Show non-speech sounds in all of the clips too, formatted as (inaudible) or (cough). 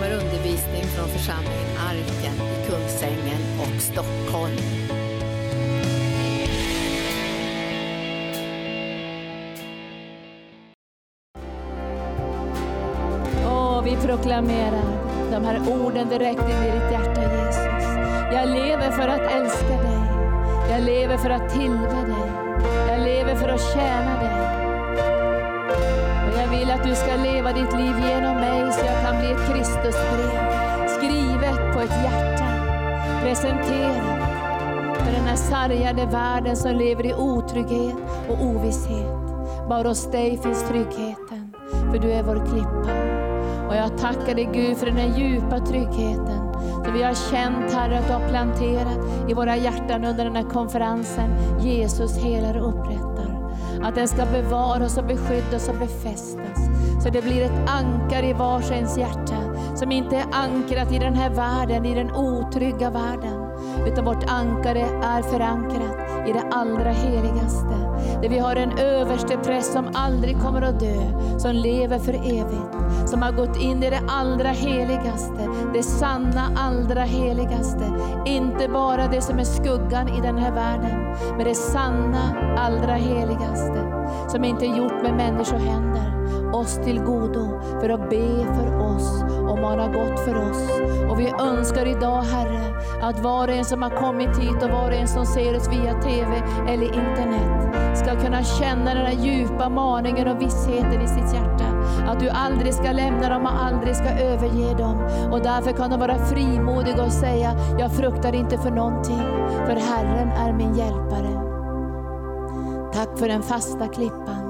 kommer undervisning från församlingen Arken i Kungsängen och Stockholm. Åh, vi proklamerar de här orden direkt in i ditt hjärta Jesus. Jag lever för att älska dig. Jag lever för att tillbe dig. Jag lever för att tjäna dig. Jag vill att du ska leva ditt liv genom mig så jag kan bli ett Kristusbrev. Skrivet på ett hjärta. Presenterat för den här sargade världen som lever i otrygghet och ovisshet. Bara hos dig finns tryggheten, för du är vår klippa. Och jag tackar dig Gud för den här djupa tryggheten som vi har känt Herre att du har planterat i våra hjärtan under den här konferensen. Jesus helar och upprättar. Att den ska bevaras och beskyddas och befästas. Så det blir ett ankar i vars ens hjärta som inte är ankrat i den här världen, i den otrygga världen. Utan vårt ankare är förankrat i det allra heligaste. Där vi har en överste präst som aldrig kommer att dö, som lever för evigt. Som har gått in i det allra heligaste, det sanna allra heligaste. Inte bara det som är skuggan i den här världen, men det sanna allra heligaste. Som inte är gjort med människohänder oss till godo för att be för oss och mana gott för oss. Och vi önskar idag Herre att var och en som har kommit hit och var och en som ser oss via TV eller internet ska kunna känna den här djupa maningen och vissheten i sitt hjärta. Att du aldrig ska lämna dem och aldrig ska överge dem. Och därför kan de vara frimodiga och säga, jag fruktar inte för någonting, för Herren är min hjälpare. Tack för den fasta klippan.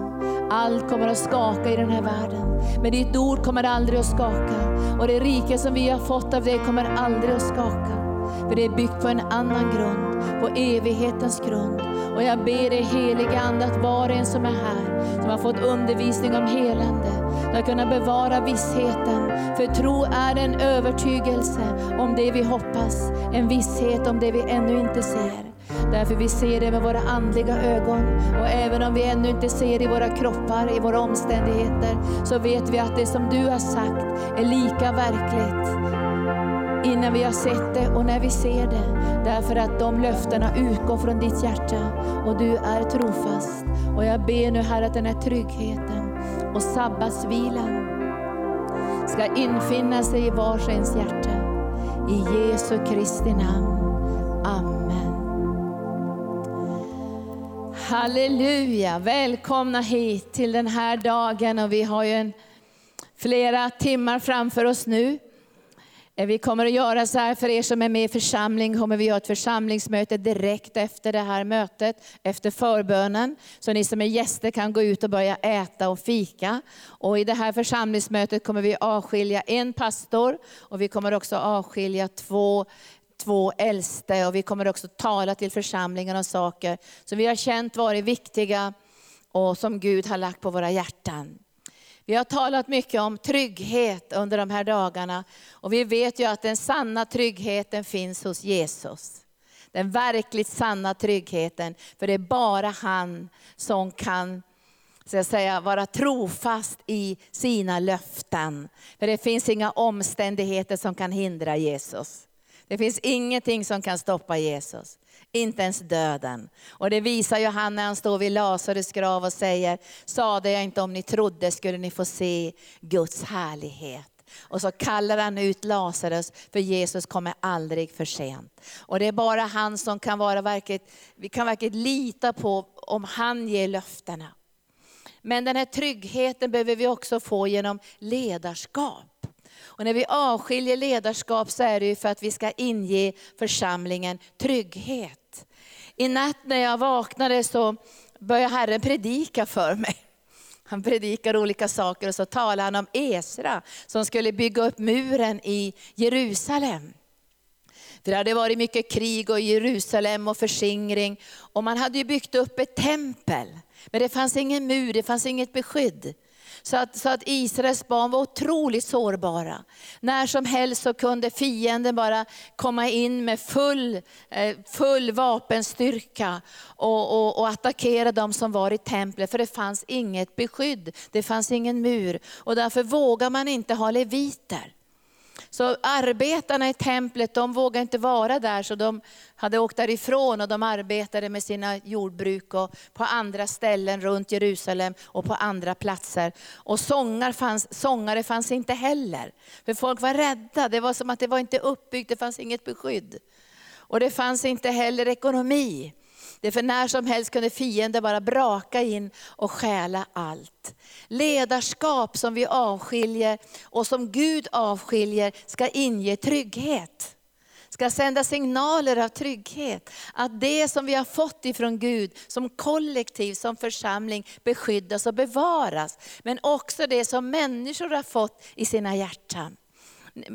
Allt kommer att skaka i den här världen. Men ditt ord kommer aldrig att skaka. Och det rike som vi har fått av dig kommer aldrig att skaka. För det är byggt på en annan grund, på evighetens grund. Och jag ber dig helige Ande att var och en som är här, som har fått undervisning om helande, ska kunna bevara vissheten. För tro är en övertygelse om det vi hoppas, en visshet om det vi ännu inte ser. Därför vi ser det med våra andliga ögon. Och även om vi ännu inte ser i våra kroppar, i våra omständigheter, så vet vi att det som du har sagt är lika verkligt innan vi har sett det och när vi ser det. Därför att de löftena utgår från ditt hjärta och du är trofast. Och jag ber nu här att den här tryggheten och sabbatsvilan ska infinna sig i vars ens hjärta. I Jesu Kristi namn. Halleluja, välkomna hit till den här dagen och vi har ju en, flera timmar framför oss nu. Eh, vi kommer att göra så här, för er som är med i församling kommer vi göra ett församlingsmöte direkt efter det här mötet, efter förbönen. Så ni som är gäster kan gå ut och börja äta och fika. Och i det här församlingsmötet kommer vi avskilja en pastor och vi kommer också avskilja två två äldste och vi kommer också tala till församlingen om saker som vi har känt varit viktiga och som Gud har lagt på våra hjärtan. Vi har talat mycket om trygghet under de här dagarna och vi vet ju att den sanna tryggheten finns hos Jesus. Den verkligt sanna tryggheten, för det är bara han som kan så jag säga, vara trofast i sina löften. För det finns inga omständigheter som kan hindra Jesus. Det finns ingenting som kan stoppa Jesus. Inte ens döden. Och det visar ju han när han står vid Lazarus grav och säger, sade jag inte om ni trodde skulle ni få se Guds härlighet. Och så kallar han ut Lazarus, för Jesus kommer aldrig för sent. Och det är bara han som kan vara verkligt, vi kan verkligen lita på om han ger löftena. Men den här tryggheten behöver vi också få genom ledarskap. Och när vi avskiljer ledarskap så är det ju för att vi ska inge församlingen trygghet. I natt när jag vaknade så började Herren predika för mig. Han predikar olika saker och så talar han om Esra som skulle bygga upp muren i Jerusalem. Det hade varit mycket krig och Jerusalem och förskingring. Och man hade ju byggt upp ett tempel. Men det fanns ingen mur, det fanns inget beskydd. Så att, så att Israels barn var otroligt sårbara. När som helst så kunde fienden bara komma in med full, eh, full vapenstyrka och, och, och attackera dem som var i templet. För det fanns inget beskydd, det fanns ingen mur. Och därför vågar man inte ha leviter. Så arbetarna i templet, de vågade inte vara där, så de hade åkt därifrån och de arbetade med sina jordbruk och på andra ställen runt Jerusalem och på andra platser. Och sångar fanns, sångare fanns inte heller, för folk var rädda. Det var som att det var inte uppbyggt, det fanns inget beskydd. Och det fanns inte heller ekonomi. Det för när som helst kunde fienden bara braka in och stjäla allt. Ledarskap som vi avskiljer och som Gud avskiljer ska inge trygghet. Ska sända signaler av trygghet. Att det som vi har fått ifrån Gud som kollektiv, som församling beskyddas och bevaras. Men också det som människor har fått i sina hjärtan.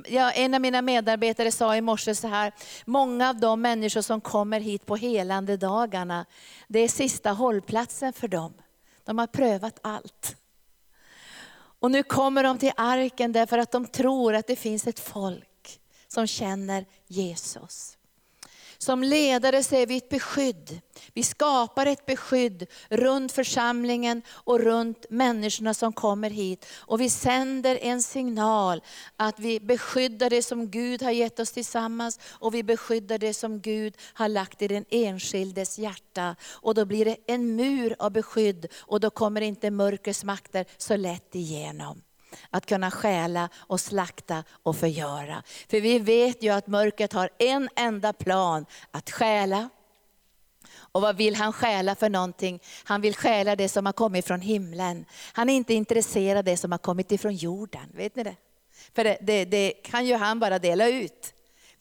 Ja, en av mina medarbetare sa i morse så här, många av de människor som kommer hit på helande dagarna, det är sista hållplatsen för dem. De har prövat allt. Och nu kommer de till arken därför att de tror att det finns ett folk som känner Jesus. Som ledare så är vi ett beskydd. Vi skapar ett beskydd runt församlingen och runt människorna som kommer hit. Och vi sänder en signal att vi beskyddar det som Gud har gett oss tillsammans och vi beskyddar det som Gud har lagt i den enskildes hjärta. Och då blir det en mur av beskydd och då kommer inte mörkrets makter så lätt igenom. Att kunna stjäla och slakta och förgöra. För vi vet ju att mörkret har en enda plan, att stjäla. Och vad vill han stjäla för någonting? Han vill stjäla det som har kommit från himlen. Han är inte intresserad av det som har kommit ifrån jorden. Vet ni det? För det, det, det kan ju han bara dela ut.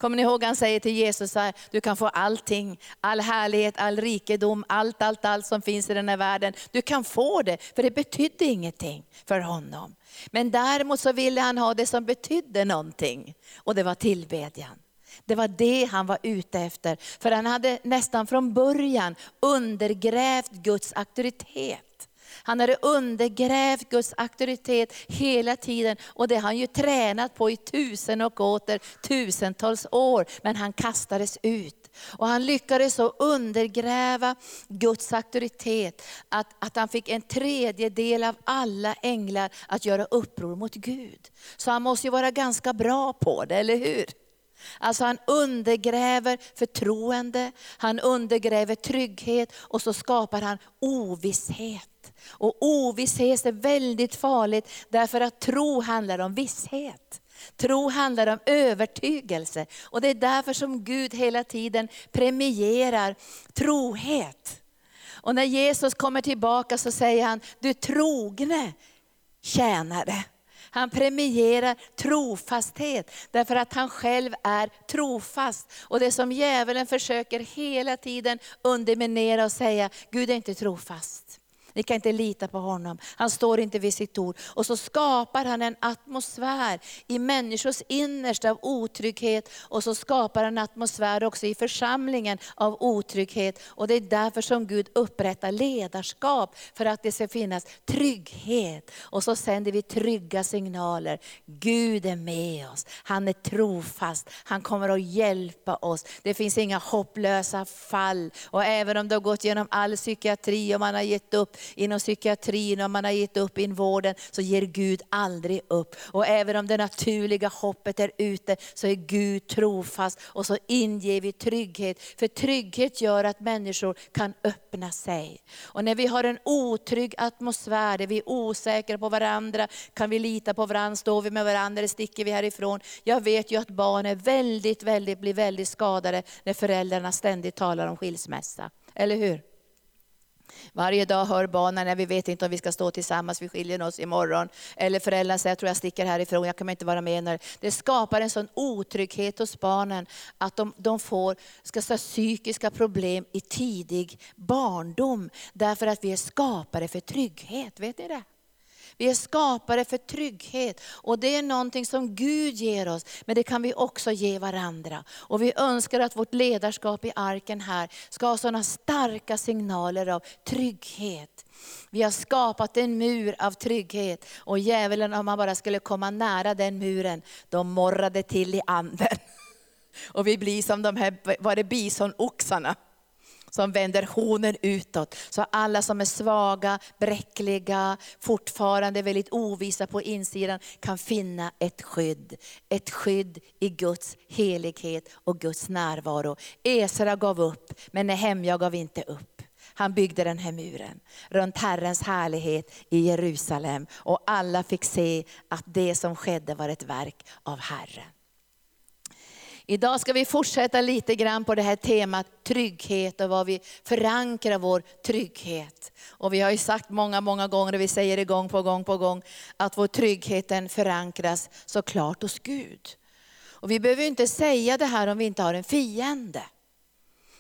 Kommer ni ihåg han säger till Jesus, här, du kan få allting, all härlighet, all rikedom, allt, allt, allt som finns i den här världen. Du kan få det, för det betydde ingenting för honom. Men däremot så ville han ha det som betydde någonting, och det var tillbedjan. Det var det han var ute efter, för han hade nästan från början undergrävt Guds auktoritet. Han hade undergrävt Guds auktoritet hela tiden och det har han ju tränat på i tusen och åter tusentals år. Men han kastades ut. Och han lyckades så undergräva Guds auktoritet att, att han fick en tredjedel av alla änglar att göra uppror mot Gud. Så han måste ju vara ganska bra på det, eller hur? Alltså han undergräver förtroende, han undergräver trygghet och så skapar han ovisshet. Och ovisshet är väldigt farligt därför att tro handlar om visshet. Tro handlar om övertygelse och det är därför som Gud hela tiden premierar trohet. Och när Jesus kommer tillbaka så säger han, du trogne tjänare. Han premierar trofasthet därför att han själv är trofast. Och det som djävulen försöker hela tiden underminera och säga, Gud är inte trofast. Ni kan inte lita på honom. Han står inte vid sitt ord. Och så skapar han en atmosfär i människors innersta av otrygghet. Och så skapar han en atmosfär också i församlingen av otrygghet. Och det är därför som Gud upprättar ledarskap, för att det ska finnas trygghet. Och så sänder vi trygga signaler. Gud är med oss, han är trofast, han kommer att hjälpa oss. Det finns inga hopplösa fall. Och även om du har gått igenom all psykiatri och man har gett upp, inom psykiatrin om man har gett upp inom vården, så ger Gud aldrig upp. Och även om det naturliga hoppet är ute, så är Gud trofast. Och så inger vi trygghet. För trygghet gör att människor kan öppna sig. Och när vi har en otrygg atmosfär, där vi är osäkra på varandra, kan vi lita på varandra, står vi med varandra eller sticker vi härifrån. Jag vet ju att barn är väldigt, väldigt, blir väldigt skadade när föräldrarna ständigt talar om skilsmässa. Eller hur? Varje dag hör barnen, när vi vet inte om vi ska stå tillsammans, vi skiljer oss imorgon. Eller föräldrarna säger, jag tror jag sticker härifrån, jag kommer inte vara med. När det skapar en sån otrygghet hos barnen, att de, de får ska säga, psykiska problem i tidig barndom. Därför att vi är skapade för trygghet, vet ni det? Vi är skapade för trygghet och det är någonting som Gud ger oss, men det kan vi också ge varandra. Och vi önskar att vårt ledarskap i arken här ska ha sådana starka signaler av trygghet. Vi har skapat en mur av trygghet och djävulen om man bara skulle komma nära den muren, de morrade till i anden. (laughs) Och vi blir som de här, var det bisonoxarna? Som vänder hornen utåt. Så alla som är svaga, bräckliga, fortfarande väldigt ovisa på insidan kan finna ett skydd. Ett skydd i Guds helighet och Guds närvaro. Esra gav upp, men Nehemja gav inte upp. Han byggde den här muren runt Herrens härlighet i Jerusalem. Och alla fick se att det som skedde var ett verk av Herren. Idag ska vi fortsätta lite grann på det här temat trygghet och vad vi förankrar vår trygghet. Och vi har ju sagt många, många gånger, och vi säger det gång på gång på gång, att vår trygghet den förankras såklart hos Gud. Och vi behöver inte säga det här om vi inte har en fiende.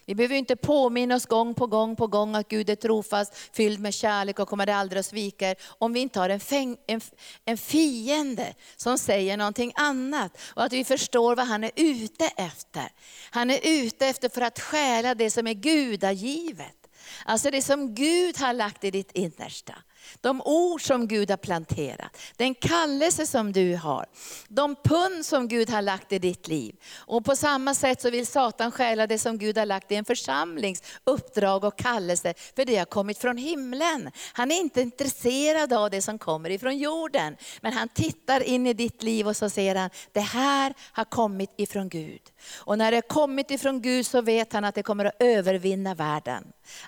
Vi behöver inte påminna oss gång på gång på gång att Gud är trofast, fylld med kärlek och kommer aldrig att svika er. Om vi inte har en, fäng, en, en fiende som säger någonting annat. Och att vi förstår vad han är ute efter. Han är ute efter för att stjäla det som är gudagivet. Alltså det som Gud har lagt i ditt innersta. De ord som Gud har planterat, den kallelse som du har, de pund som Gud har lagt i ditt liv. Och på samma sätt så vill Satan stjäla det som Gud har lagt i en församlings uppdrag och kallelse, för det har kommit från himlen. Han är inte intresserad av det som kommer ifrån jorden, men han tittar in i ditt liv och så säger han, det här har kommit ifrån Gud. Och när det har kommit ifrån Gud så vet han att det kommer att övervinna världen.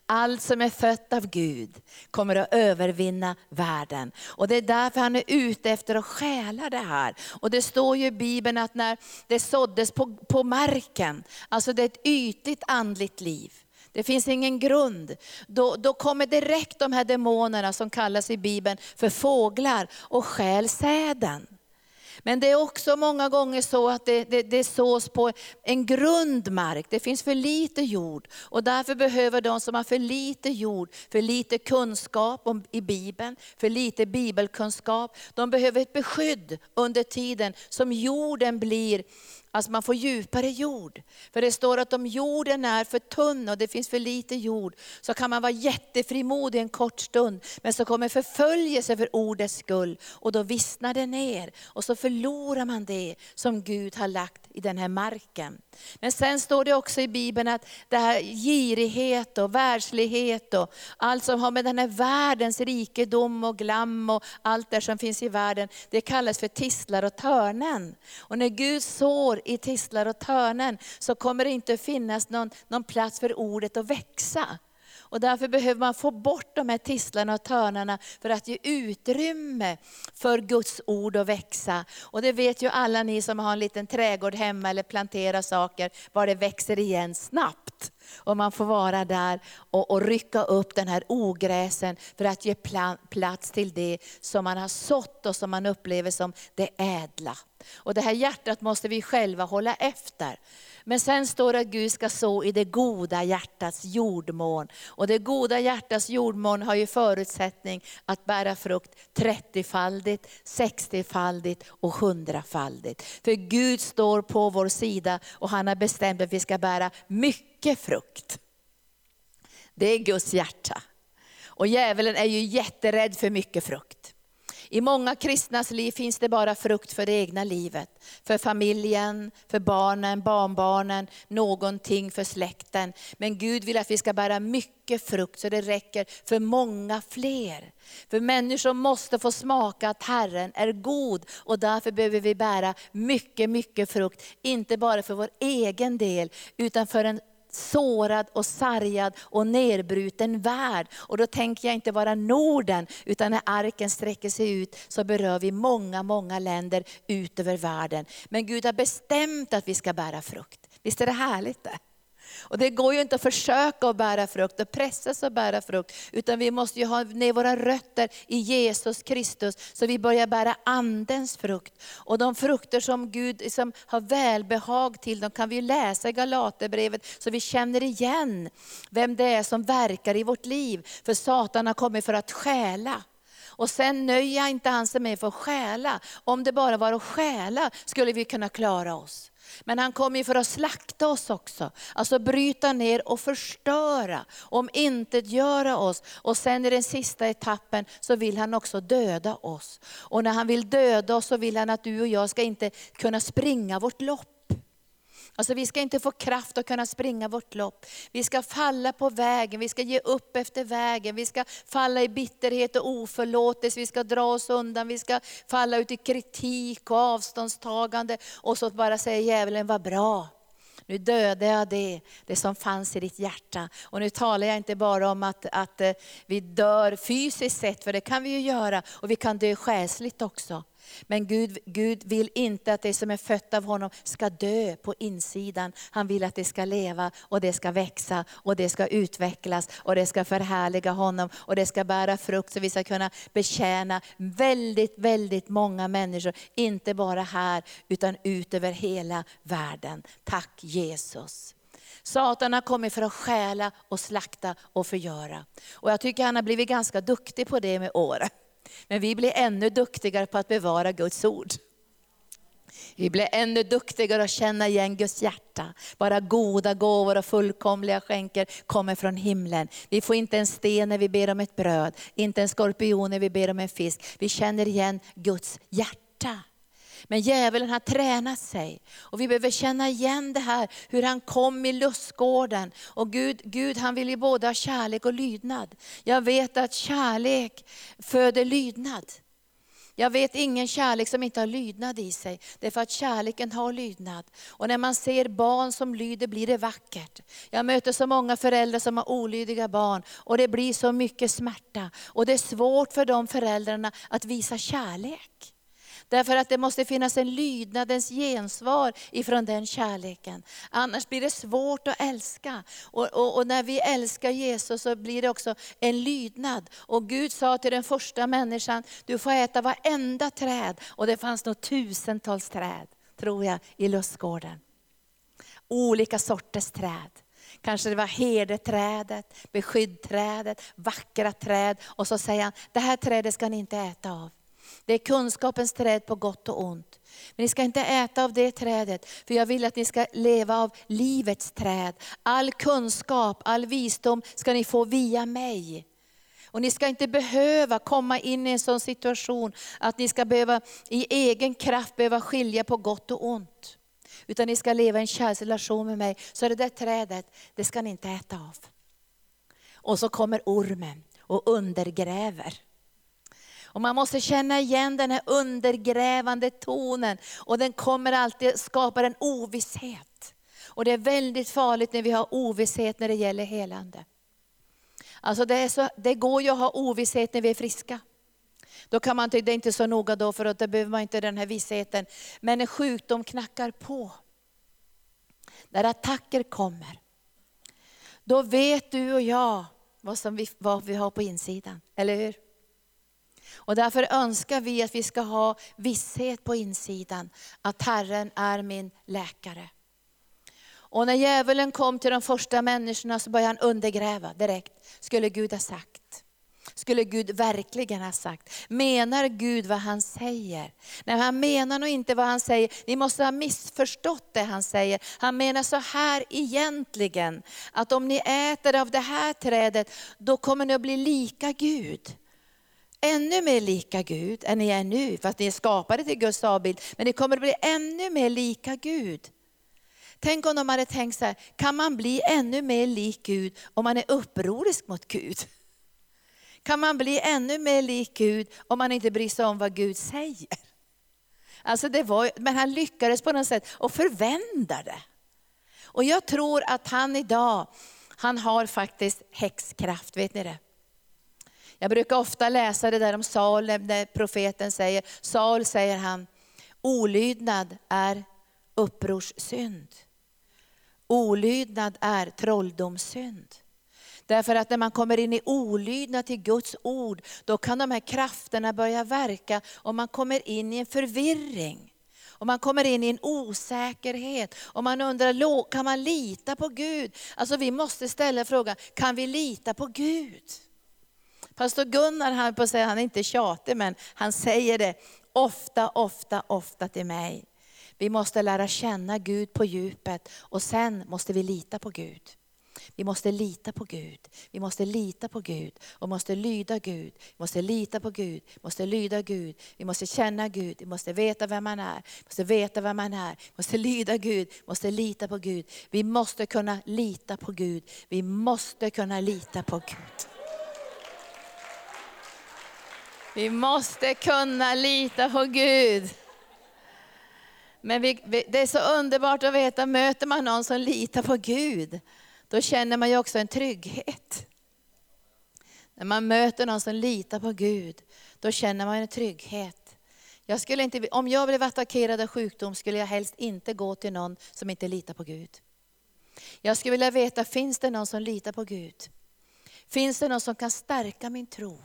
Allt som är fött av Gud kommer att övervinna världen. Och det är därför han är ute efter att stjäla det här. Och det står ju i Bibeln att när det såddes på, på marken, alltså det är ett ytligt andligt liv. Det finns ingen grund. Då, då kommer direkt de här demonerna som kallas i Bibeln för fåglar och stjäl säden. Men det är också många gånger så att det, det, det sås på en grundmark. Det finns för lite jord. Och därför behöver de som har för lite jord, för lite kunskap om, i Bibeln, för lite bibelkunskap, de behöver ett beskydd under tiden som jorden blir Alltså man får djupare jord. För det står att om jorden är för tunn och det finns för lite jord, så kan man vara jättefrimodig en kort stund. Men så kommer förföljelse för ordets skull och då vissnar det ner. Och så förlorar man det som Gud har lagt i den här marken. Men sen står det också i Bibeln att det här girighet och världslighet och allt som har med den här världens rikedom och glam och allt det som finns i världen, det kallas för tistlar och törnen. Och när Gud sår i tistlar och törnen så kommer det inte finnas någon, någon plats för ordet att växa. Och därför behöver man få bort de här tistlarna och törnarna för att ge utrymme för Guds ord att växa. Och det vet ju alla ni som har en liten trädgård hemma eller planterar saker, var det växer igen snabbt. Och man får vara där och, och rycka upp den här ogräsen för att ge plats till det som man har sått och som man upplever som det ädla. Och det här hjärtat måste vi själva hålla efter. Men sen står det att Gud ska så i det goda hjärtats jordmån. Och det goda hjärtats jordmån har ju förutsättning att bära frukt 30-faldigt, 60-faldigt och 100-faldigt. För Gud står på vår sida och han har bestämt att vi ska bära mycket mycket frukt. Det är Guds hjärta. Och djävulen är ju jätterädd för mycket frukt. I många kristnas liv finns det bara frukt för det egna livet. För familjen, för barnen, barnbarnen, någonting för släkten. Men Gud vill att vi ska bära mycket frukt så det räcker för många fler. För människor måste få smaka att Herren är god och därför behöver vi bära mycket, mycket frukt. Inte bara för vår egen del utan för en sårad och sargad och nerbruten värld. Och då tänker jag inte bara Norden, utan när arken sträcker sig ut så berör vi många, många länder ut över världen. Men Gud har bestämt att vi ska bära frukt. Visst är det härligt det? Och det går ju inte att försöka att bära frukt och pressas att bära frukt, utan vi måste ju ha ner våra rötter i Jesus Kristus, så vi börjar bära andens frukt. Och de frukter som Gud liksom har välbehag till, de kan vi läsa i Galaterbrevet, så vi känner igen vem det är som verkar i vårt liv. För Satan har kommit för att stjäla. Och sen nöjer inte han sig med för att stjäla. Om det bara var att stjäla skulle vi kunna klara oss. Men han kommer ju för att slakta oss också. Alltså bryta ner och förstöra, om inte göra oss. Och sen i den sista etappen så vill han också döda oss. Och när han vill döda oss så vill han att du och jag ska inte kunna springa vårt lopp. Alltså vi ska inte få kraft att kunna springa vårt lopp. Vi ska falla på vägen, vi ska ge upp efter vägen, vi ska falla i bitterhet och oförlåtelse, vi ska dra oss undan, vi ska falla ut i kritik och avståndstagande. Och så bara säger djävulen, vad bra. Nu dödar jag det, det som fanns i ditt hjärta. Och nu talar jag inte bara om att, att eh, vi dör fysiskt sett, för det kan vi ju göra, och vi kan dö själsligt också. Men Gud, Gud vill inte att det som är fött av honom ska dö på insidan. Han vill att det ska leva och det ska växa och det ska utvecklas och det ska förhärliga honom och det ska bära frukt så vi ska kunna betjäna väldigt, väldigt många människor. Inte bara här utan ut över hela världen. Tack Jesus. Satan har kommit för att stjäla och slakta och förgöra. Och jag tycker han har blivit ganska duktig på det med åren. Men vi blir ännu duktigare på att bevara Guds ord. Vi blir ännu duktigare att känna igen Guds hjärta. Bara goda gåvor och fullkomliga skänker kommer från himlen. Vi får inte en sten när vi ber om ett bröd, inte en skorpion när vi ber om en fisk. Vi känner igen Guds hjärta. Men djävulen har tränat sig. Och vi behöver känna igen det här, hur han kom i lustgården. Och Gud, Gud han vill ju både ha kärlek och lydnad. Jag vet att kärlek föder lydnad. Jag vet ingen kärlek som inte har lydnad i sig. Det är för att kärleken har lydnad. Och när man ser barn som lyder blir det vackert. Jag möter så många föräldrar som har olydiga barn och det blir så mycket smärta. Och det är svårt för de föräldrarna att visa kärlek. Därför att det måste finnas en lydnadens gensvar ifrån den kärleken. Annars blir det svårt att älska. Och, och, och, när vi älskar Jesus så blir det också en lydnad. Och Gud sa till den första människan, du får äta varenda träd. Och det fanns nog tusentals träd, tror jag, i lustgården. Olika sorters träd. Kanske det var herdeträdet, beskyddträdet, vackra träd. Och så säger han, det här trädet ska ni inte äta av. Det är kunskapens träd på gott och ont. Men ni ska inte äta av det trädet, för jag vill att ni ska leva av livets träd. All kunskap, all visdom ska ni få via mig. Och ni ska inte behöva komma in i en sån situation att ni ska behöva i egen kraft behöva skilja på gott och ont. Utan ni ska leva i en kärleksrelation med mig. Så det där trädet, det ska ni inte äta av. Och så kommer ormen och undergräver. Och man måste känna igen den här undergrävande tonen. Och den kommer alltid skapa en ovisshet. Och det är väldigt farligt när vi har ovisshet när det gäller helande. Alltså det, så, det går ju att ha ovisshet när vi är friska. Då kan man tycka det är inte så noga då, för att då behöver man inte den här vissheten. Men när sjukdom knackar på, när attacker kommer, då vet du och jag vad, som vi, vad vi har på insidan, eller hur? Och därför önskar vi att vi ska ha visshet på insidan, att Herren är min läkare. Och när djävulen kom till de första människorna så började han undergräva direkt. Skulle Gud ha sagt? Skulle Gud verkligen ha sagt? Menar Gud vad han säger? Nej, han menar nog inte vad han säger. Ni måste ha missförstått det han säger. Han menar så här egentligen, att om ni äter av det här trädet, då kommer ni att bli lika Gud ännu mer lika Gud än ni är nu, för att ni är skapade till Guds avbild. Men ni kommer att bli ännu mer lika Gud. Tänk om de hade tänkt så här, kan man bli ännu mer lik Gud om man är upprorisk mot Gud? Kan man bli ännu mer lik Gud om man inte bryr sig om vad Gud säger? Alltså det var, men han lyckades på något sätt att förvända det. Och jag tror att han idag, han har faktiskt häxkraft, vet ni det? Jag brukar ofta läsa det där om Saul, när profeten säger, Saul säger han, olydnad är upprorssynd. Olydnad är trolldomssynd. Därför att när man kommer in i olydnad till Guds ord, då kan de här krafterna börja verka och man kommer in i en förvirring. Och man kommer in i en osäkerhet och man undrar, kan man lita på Gud? Alltså vi måste ställa frågan, kan vi lita på Gud? Pastor Gunnar, han, på sig, han är inte tjatig, men han säger det ofta, ofta, ofta till mig. Vi måste lära känna Gud på djupet och sen måste vi lita på Gud. Vi måste lita på Gud. Vi måste lita på Gud och måste lyda Gud. Vi måste lita på Gud, vi måste lyda Gud. Vi måste känna Gud, vi måste veta vem man är. Vi måste veta vem man är. Vi måste lyda Gud, vi måste lita på Gud. Vi måste kunna lita på Gud. Vi måste kunna lita på Gud. Vi måste kunna lita på Gud. Men vi, det är så underbart att veta, möter man någon som litar på Gud, då känner man ju också en trygghet. När man möter någon som litar på Gud, då känner man en trygghet. Jag skulle inte, om jag blev attackerad av sjukdom skulle jag helst inte gå till någon som inte litar på Gud. Jag skulle vilja veta, finns det någon som litar på Gud? Finns det någon som kan stärka min tro?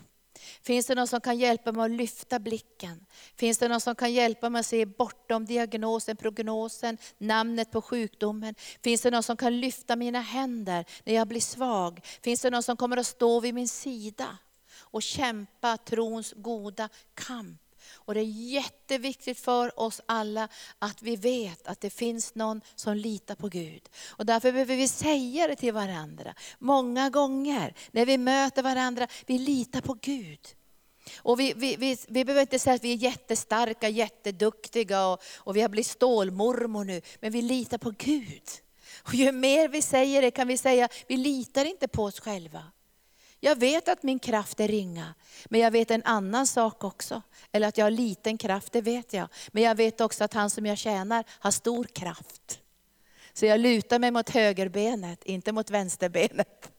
Finns det någon som kan hjälpa mig att lyfta blicken? Finns det någon som kan hjälpa mig att se bortom diagnosen, prognosen, namnet på sjukdomen? Finns det någon som kan lyfta mina händer när jag blir svag? Finns det någon som kommer att stå vid min sida och kämpa trons goda kamp? Och det är jätteviktigt för oss alla att vi vet att det finns någon som litar på Gud. Och därför behöver vi säga det till varandra. Många gånger när vi möter varandra, vi litar på Gud. Och vi, vi, vi, vi behöver inte säga att vi är jättestarka, jätteduktiga och, och vi har blivit stålmormor nu. Men vi litar på Gud. Och ju mer vi säger det kan vi säga, vi litar inte på oss själva. Jag vet att min kraft är ringa, men jag vet en annan sak också. Eller att jag har liten kraft, det vet jag. Men jag vet också att han som jag tjänar har stor kraft. Så jag lutar mig mot högerbenet, inte mot vänsterbenet.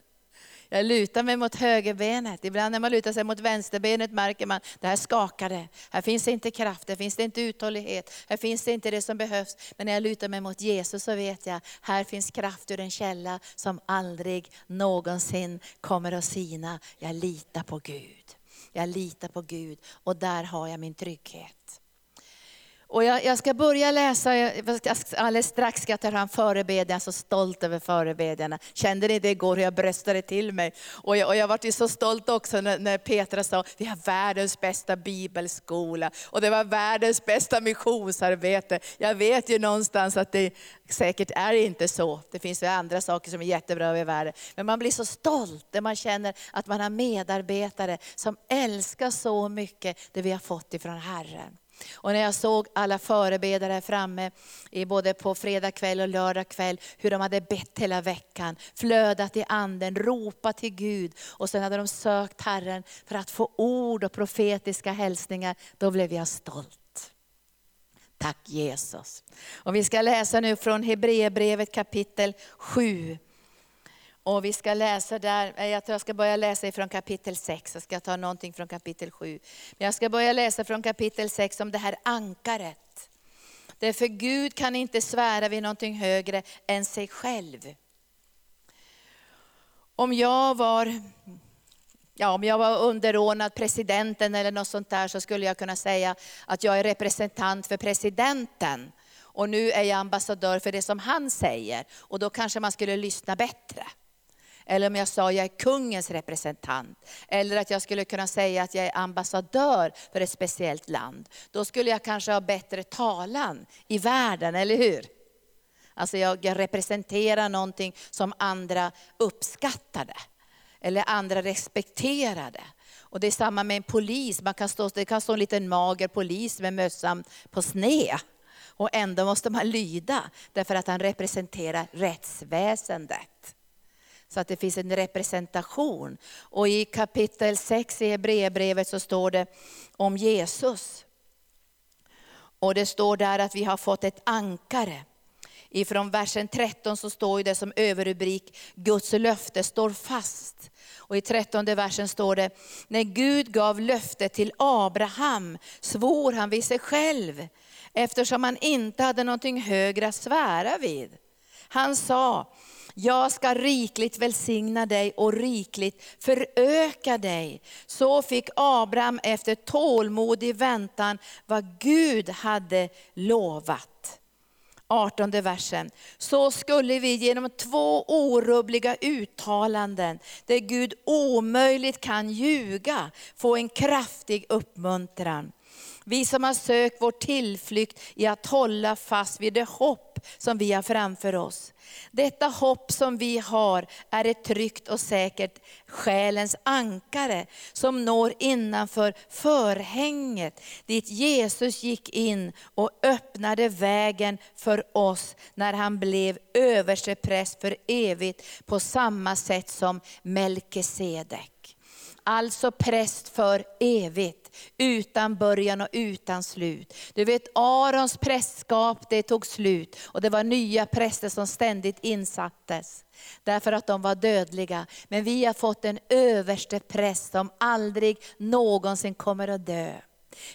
Jag lutar mig mot högerbenet. Ibland när man lutar sig mot vänsterbenet märker man, det här skakar det. Här finns det inte kraft, här finns det inte uthållighet, här finns det inte det som behövs. Men när jag lutar mig mot Jesus så vet jag, här finns kraft ur en källa som aldrig någonsin kommer att sina. Jag litar på Gud. Jag litar på Gud och där har jag min trygghet. Och jag, jag, ska börja läsa, jag, alldeles strax ska jag ta fram förebedjan, jag är så stolt över förebedjarna. Kände ni det igår hur jag bröstade till mig? Och jag, och jag var så stolt också när, när Petra sa, vi har världens bästa bibelskola och det var världens bästa missionsarbete. Jag vet ju någonstans att det säkert är inte så. Det finns ju andra saker som är jättebra över världen. Men man blir så stolt när man känner att man har medarbetare som älskar så mycket det vi har fått ifrån Herren. Och när jag såg alla förebedare framme, både på fredag kväll och lördag kväll, hur de hade bett hela veckan, flödat i anden, ropat till Gud. Och sen hade de sökt Herren för att få ord och profetiska hälsningar. Då blev jag stolt. Tack Jesus. Och vi ska läsa nu från Hebreerbrevet kapitel 7. Och vi ska läsa där, eh, jag tror jag ska börja läsa ifrån kapitel 6, jag ska ta någonting från kapitel 7. Men jag ska börja läsa från kapitel 6 om det här ankaret. Därför Gud kan inte svära vid någonting högre än sig själv. Om jag var, ja, om jag var underordnad presidenten eller något sånt där så skulle jag kunna säga att jag är representant för presidenten. Och nu är jag ambassadör för det som han säger. Och då kanske man skulle lyssna bättre. Eller om jag sa jag är kungens representant. Eller att jag skulle kunna säga att jag är ambassadör för ett speciellt land. Då skulle jag kanske ha bättre talan i världen, eller hur? Alltså jag, jag representerar någonting som andra uppskattade. Eller andra respekterade. Och det är samma med en polis. Man kan stå, det kan stå en liten mager polis med mössan på sned. Och ändå måste man lyda, därför att han representerar rättsväsendet. Så att det finns en representation. Och i kapitel 6 i Hebreerbrevet så står det om Jesus. Och det står där att vi har fått ett ankare. Ifrån versen 13 så står det som överrubrik, Guds löfte står fast. Och i 13 versen står det, när Gud gav löfte till Abraham svor han vid sig själv, eftersom han inte hade någonting högre att svära vid. Han sa, jag ska rikligt välsigna dig och rikligt föröka dig. Så fick Abraham efter tålmodig väntan vad Gud hade lovat. 18 versen. Så skulle vi genom två orubbliga uttalanden, där Gud omöjligt kan ljuga, få en kraftig uppmuntran. Vi som har sökt vår tillflykt i att hålla fast vid det hopp som vi har framför oss. Detta hopp som vi har är ett tryggt och säkert själens ankare som når innanför förhänget dit Jesus gick in och öppnade vägen för oss när han blev överstepräst för evigt på samma sätt som Melkisedek. Alltså präst för evigt, utan början och utan slut. Du vet Arons prästskap det tog slut och det var nya präster som ständigt insattes. Därför att de var dödliga. Men vi har fått en överste präst som aldrig någonsin kommer att dö.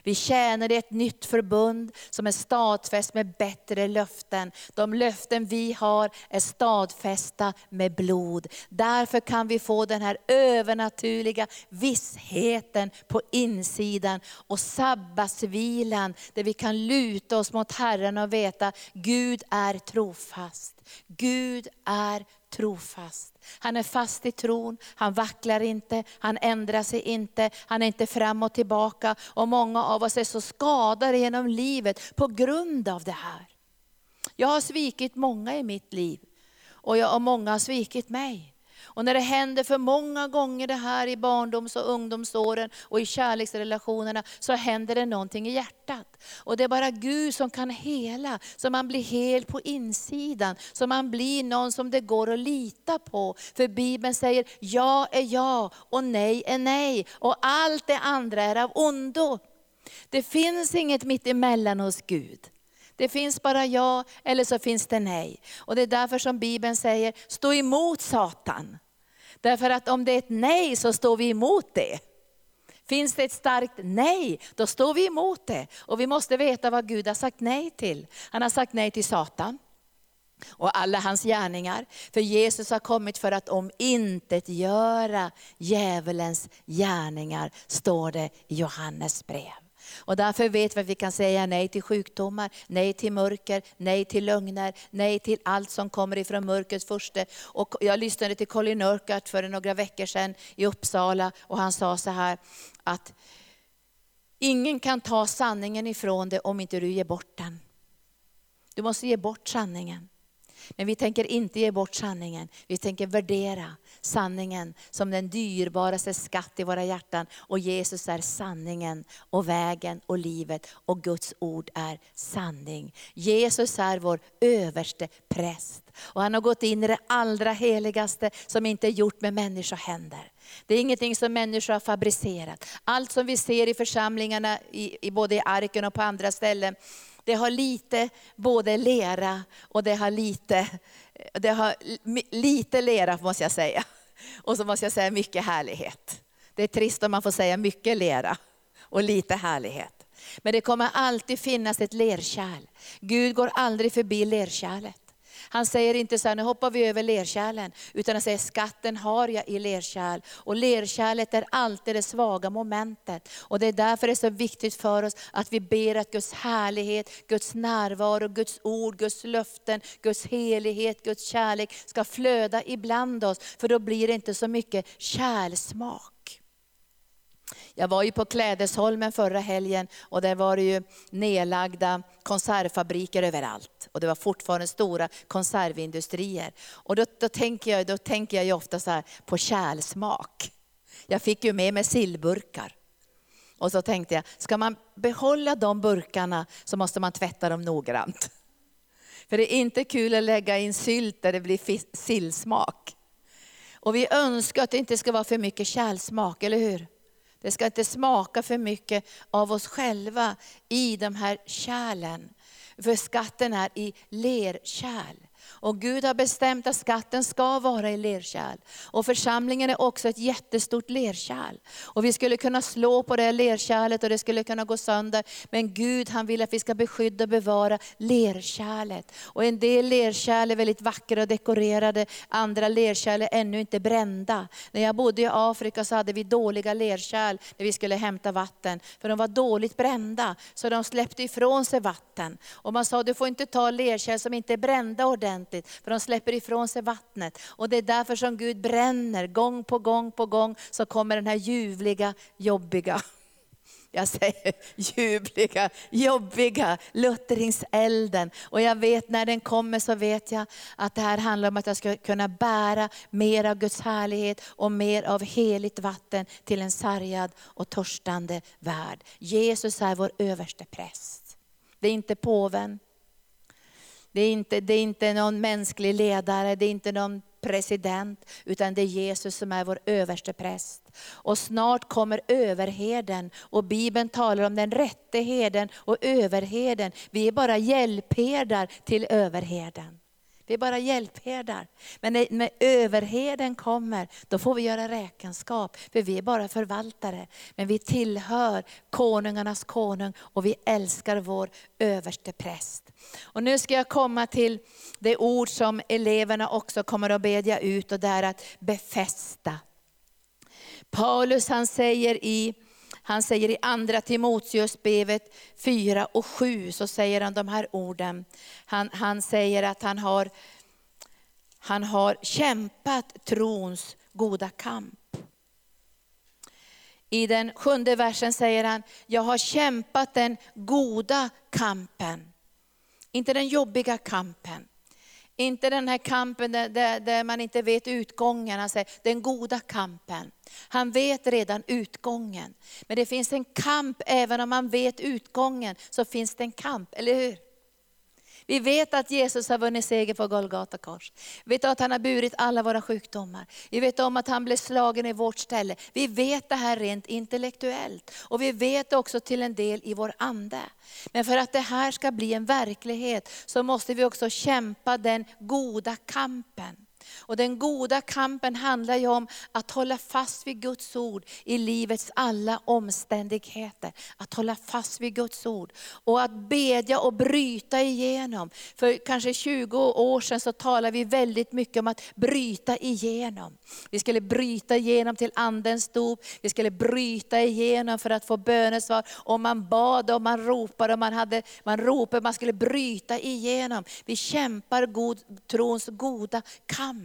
Vi tjänar i ett nytt förbund som är stadfäst med bättre löften. De löften vi har är stadfästa med blod. Därför kan vi få den här övernaturliga vissheten på insidan och sabbatsvilan där vi kan luta oss mot Herren och veta Gud är trofast. Gud är trofast. Han är fast i tron, han vacklar inte, han ändrar sig inte, han är inte fram och tillbaka. Och många av oss är så skadade genom livet på grund av det här. Jag har svikit många i mitt liv och, jag, och många har svikit mig. Och när det händer för många gånger det här i barndoms och ungdomsåren och i kärleksrelationerna, så händer det någonting i hjärtat. Och det är bara Gud som kan hela, så man blir hel på insidan. Så man blir någon som det går att lita på. För Bibeln säger, ja är ja och nej är nej. Och allt det andra är av ondo. Det finns inget mitt emellan hos Gud. Det finns bara ja, eller så finns det nej. Och det är därför som Bibeln säger, stå emot Satan. Därför att om det är ett nej så står vi emot det. Finns det ett starkt nej, då står vi emot det. Och vi måste veta vad Gud har sagt nej till. Han har sagt nej till Satan och alla hans gärningar. För Jesus har kommit för att om intet göra djävulens gärningar, står det i Johannes brev. Och därför vet vi att vi kan säga nej till sjukdomar, nej till mörker, nej till lögner, nej till allt som kommer ifrån mörkrets första. Och jag lyssnade till Colin Urquhart för några veckor sedan i Uppsala och han sa så här att ingen kan ta sanningen ifrån dig om inte du ger bort den. Du måste ge bort sanningen. Men vi tänker inte ge bort sanningen. Vi tänker värdera sanningen som den dyrbaraste skatt i våra hjärtan. Och Jesus är sanningen och vägen och livet och Guds ord är sanning. Jesus är vår överste präst. Och han har gått in i det allra heligaste som inte är gjort med människohänder. Det är ingenting som människor har fabricerat. Allt som vi ser i församlingarna, i, i både i arken och på andra ställen, det har lite både lera och det har lite, det har lite lera måste jag säga. Och så måste jag säga mycket härlighet. Det är trist om man får säga mycket lera och lite härlighet. Men det kommer alltid finnas ett lerkärl. Gud går aldrig förbi lerkärlet. Han säger inte så här, nu hoppar vi över lerkärlen, utan han säger skatten har jag i lerkärl. Och lerkärlet är alltid det svaga momentet. Och det är därför det är så viktigt för oss att vi ber att Guds härlighet, Guds närvaro, Guds ord, Guds löften, Guds helighet, Guds kärlek ska flöda ibland oss. För då blir det inte så mycket kärlsmak. Jag var ju på Klädesholmen förra helgen och där var det ju nedlagda konservfabriker överallt. Och det var fortfarande stora konservindustrier. Och då, då, tänker, jag, då tänker jag ju ofta så på kärlsmak. Jag fick ju med mig sillburkar. Och så tänkte jag, ska man behålla de burkarna så måste man tvätta dem noggrant. För det är inte kul att lägga in sylt där det blir sillsmak. Och vi önskar att det inte ska vara för mycket kärlsmak, eller hur? Det ska inte smaka för mycket av oss själva i de här kärlen. För skatten är i lerkärl. Och Gud har bestämt att skatten ska vara i lerkärl. Och församlingen är också ett jättestort lerkärl. Och vi skulle kunna slå på det lerkärlet och det skulle kunna gå sönder. Men Gud han vill att vi ska beskydda och bevara lerkärlet. Och en del lerkärl är väldigt vackra och dekorerade, andra lerkärl är ännu inte brända. När jag bodde i Afrika så hade vi dåliga lerkärl när vi skulle hämta vatten. För de var dåligt brända, så de släppte ifrån sig vatten. Och man sa, du får inte ta lerkärl som inte är brända ordentligt ordentligt, för de släpper ifrån sig vattnet. Och det är därför som Gud bränner, gång på gång på gång, så kommer den här ljuvliga, jobbiga (laughs) jag säger ljuvliga, jobbiga luttringselden. Och jag vet när den kommer så vet jag att det här handlar om att jag ska kunna bära mer av Guds härlighet och mer av heligt vatten till en sargad och törstande värld. Jesus är vår överste präst. Det är inte påven, det är, inte, det är inte någon mänsklig ledare, det är inte någon president, utan det är Jesus som är vår överste präst. Och snart kommer överheden och Bibeln talar om den rätte herden och överheden. Vi är bara hjälpherdar till överheden. Vi är bara hjälpherdar. Men när, när överheden kommer, då får vi göra räkenskap. För vi är bara förvaltare. Men vi tillhör konungarnas konung och vi älskar vår överste präst. Och nu ska jag komma till det ord som eleverna också kommer att bedja ut och det är att befästa. Paulus han säger i han säger i andra Timoteusbrevet 4 och 7, så säger han de här orden. Han, han säger att han har, han har kämpat trons goda kamp. I den sjunde versen säger han, jag har kämpat den goda kampen. Inte den jobbiga kampen. Inte den här kampen där, där, där, man inte vet utgången. Han säger den goda kampen. Han vet redan utgången. Men det finns en kamp, även om man vet utgången, så finns det en kamp, eller hur? Vi vet att Jesus har vunnit seger på Golgata kors. Vi vet att han har burit alla våra sjukdomar. Vi vet om att han blev slagen i vårt ställe. Vi vet det här rent intellektuellt. Och vi vet också till en del i vår ande. Men för att det här ska bli en verklighet så måste vi också kämpa den goda kampen. Och den goda kampen handlar ju om att hålla fast vid Guds ord i livets alla omständigheter. Att hålla fast vid Guds ord. Och att bedja och bryta igenom. För kanske 20 år sedan så talade vi väldigt mycket om att bryta igenom. Vi skulle bryta igenom till andens dop, vi skulle bryta igenom för att få bönesvar. Och man bad och man ropade, och man, hade, man ropade, man skulle bryta igenom. Vi kämpar god, trons goda kamp.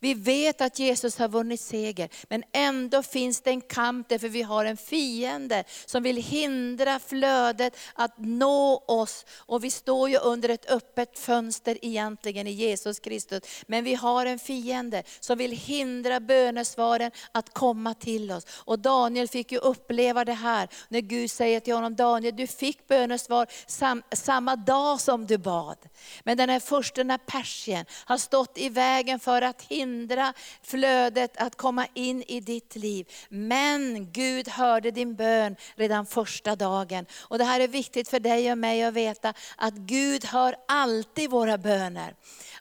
Vi vet att Jesus har vunnit seger, men ändå finns det en kamp därför vi har en fiende som vill hindra flödet att nå oss. Och vi står ju under ett öppet fönster egentligen i Jesus Kristus. Men vi har en fiende som vill hindra bönesvaren att komma till oss. Och Daniel fick ju uppleva det här, när Gud säger till honom, Daniel du fick bönesvar sam, samma dag som du bad. Men den här första persien har stått i vägen för att hindra hindra flödet att komma in i ditt liv. Men Gud hörde din bön redan första dagen. Och det här är viktigt för dig och mig att veta, att Gud hör alltid våra böner.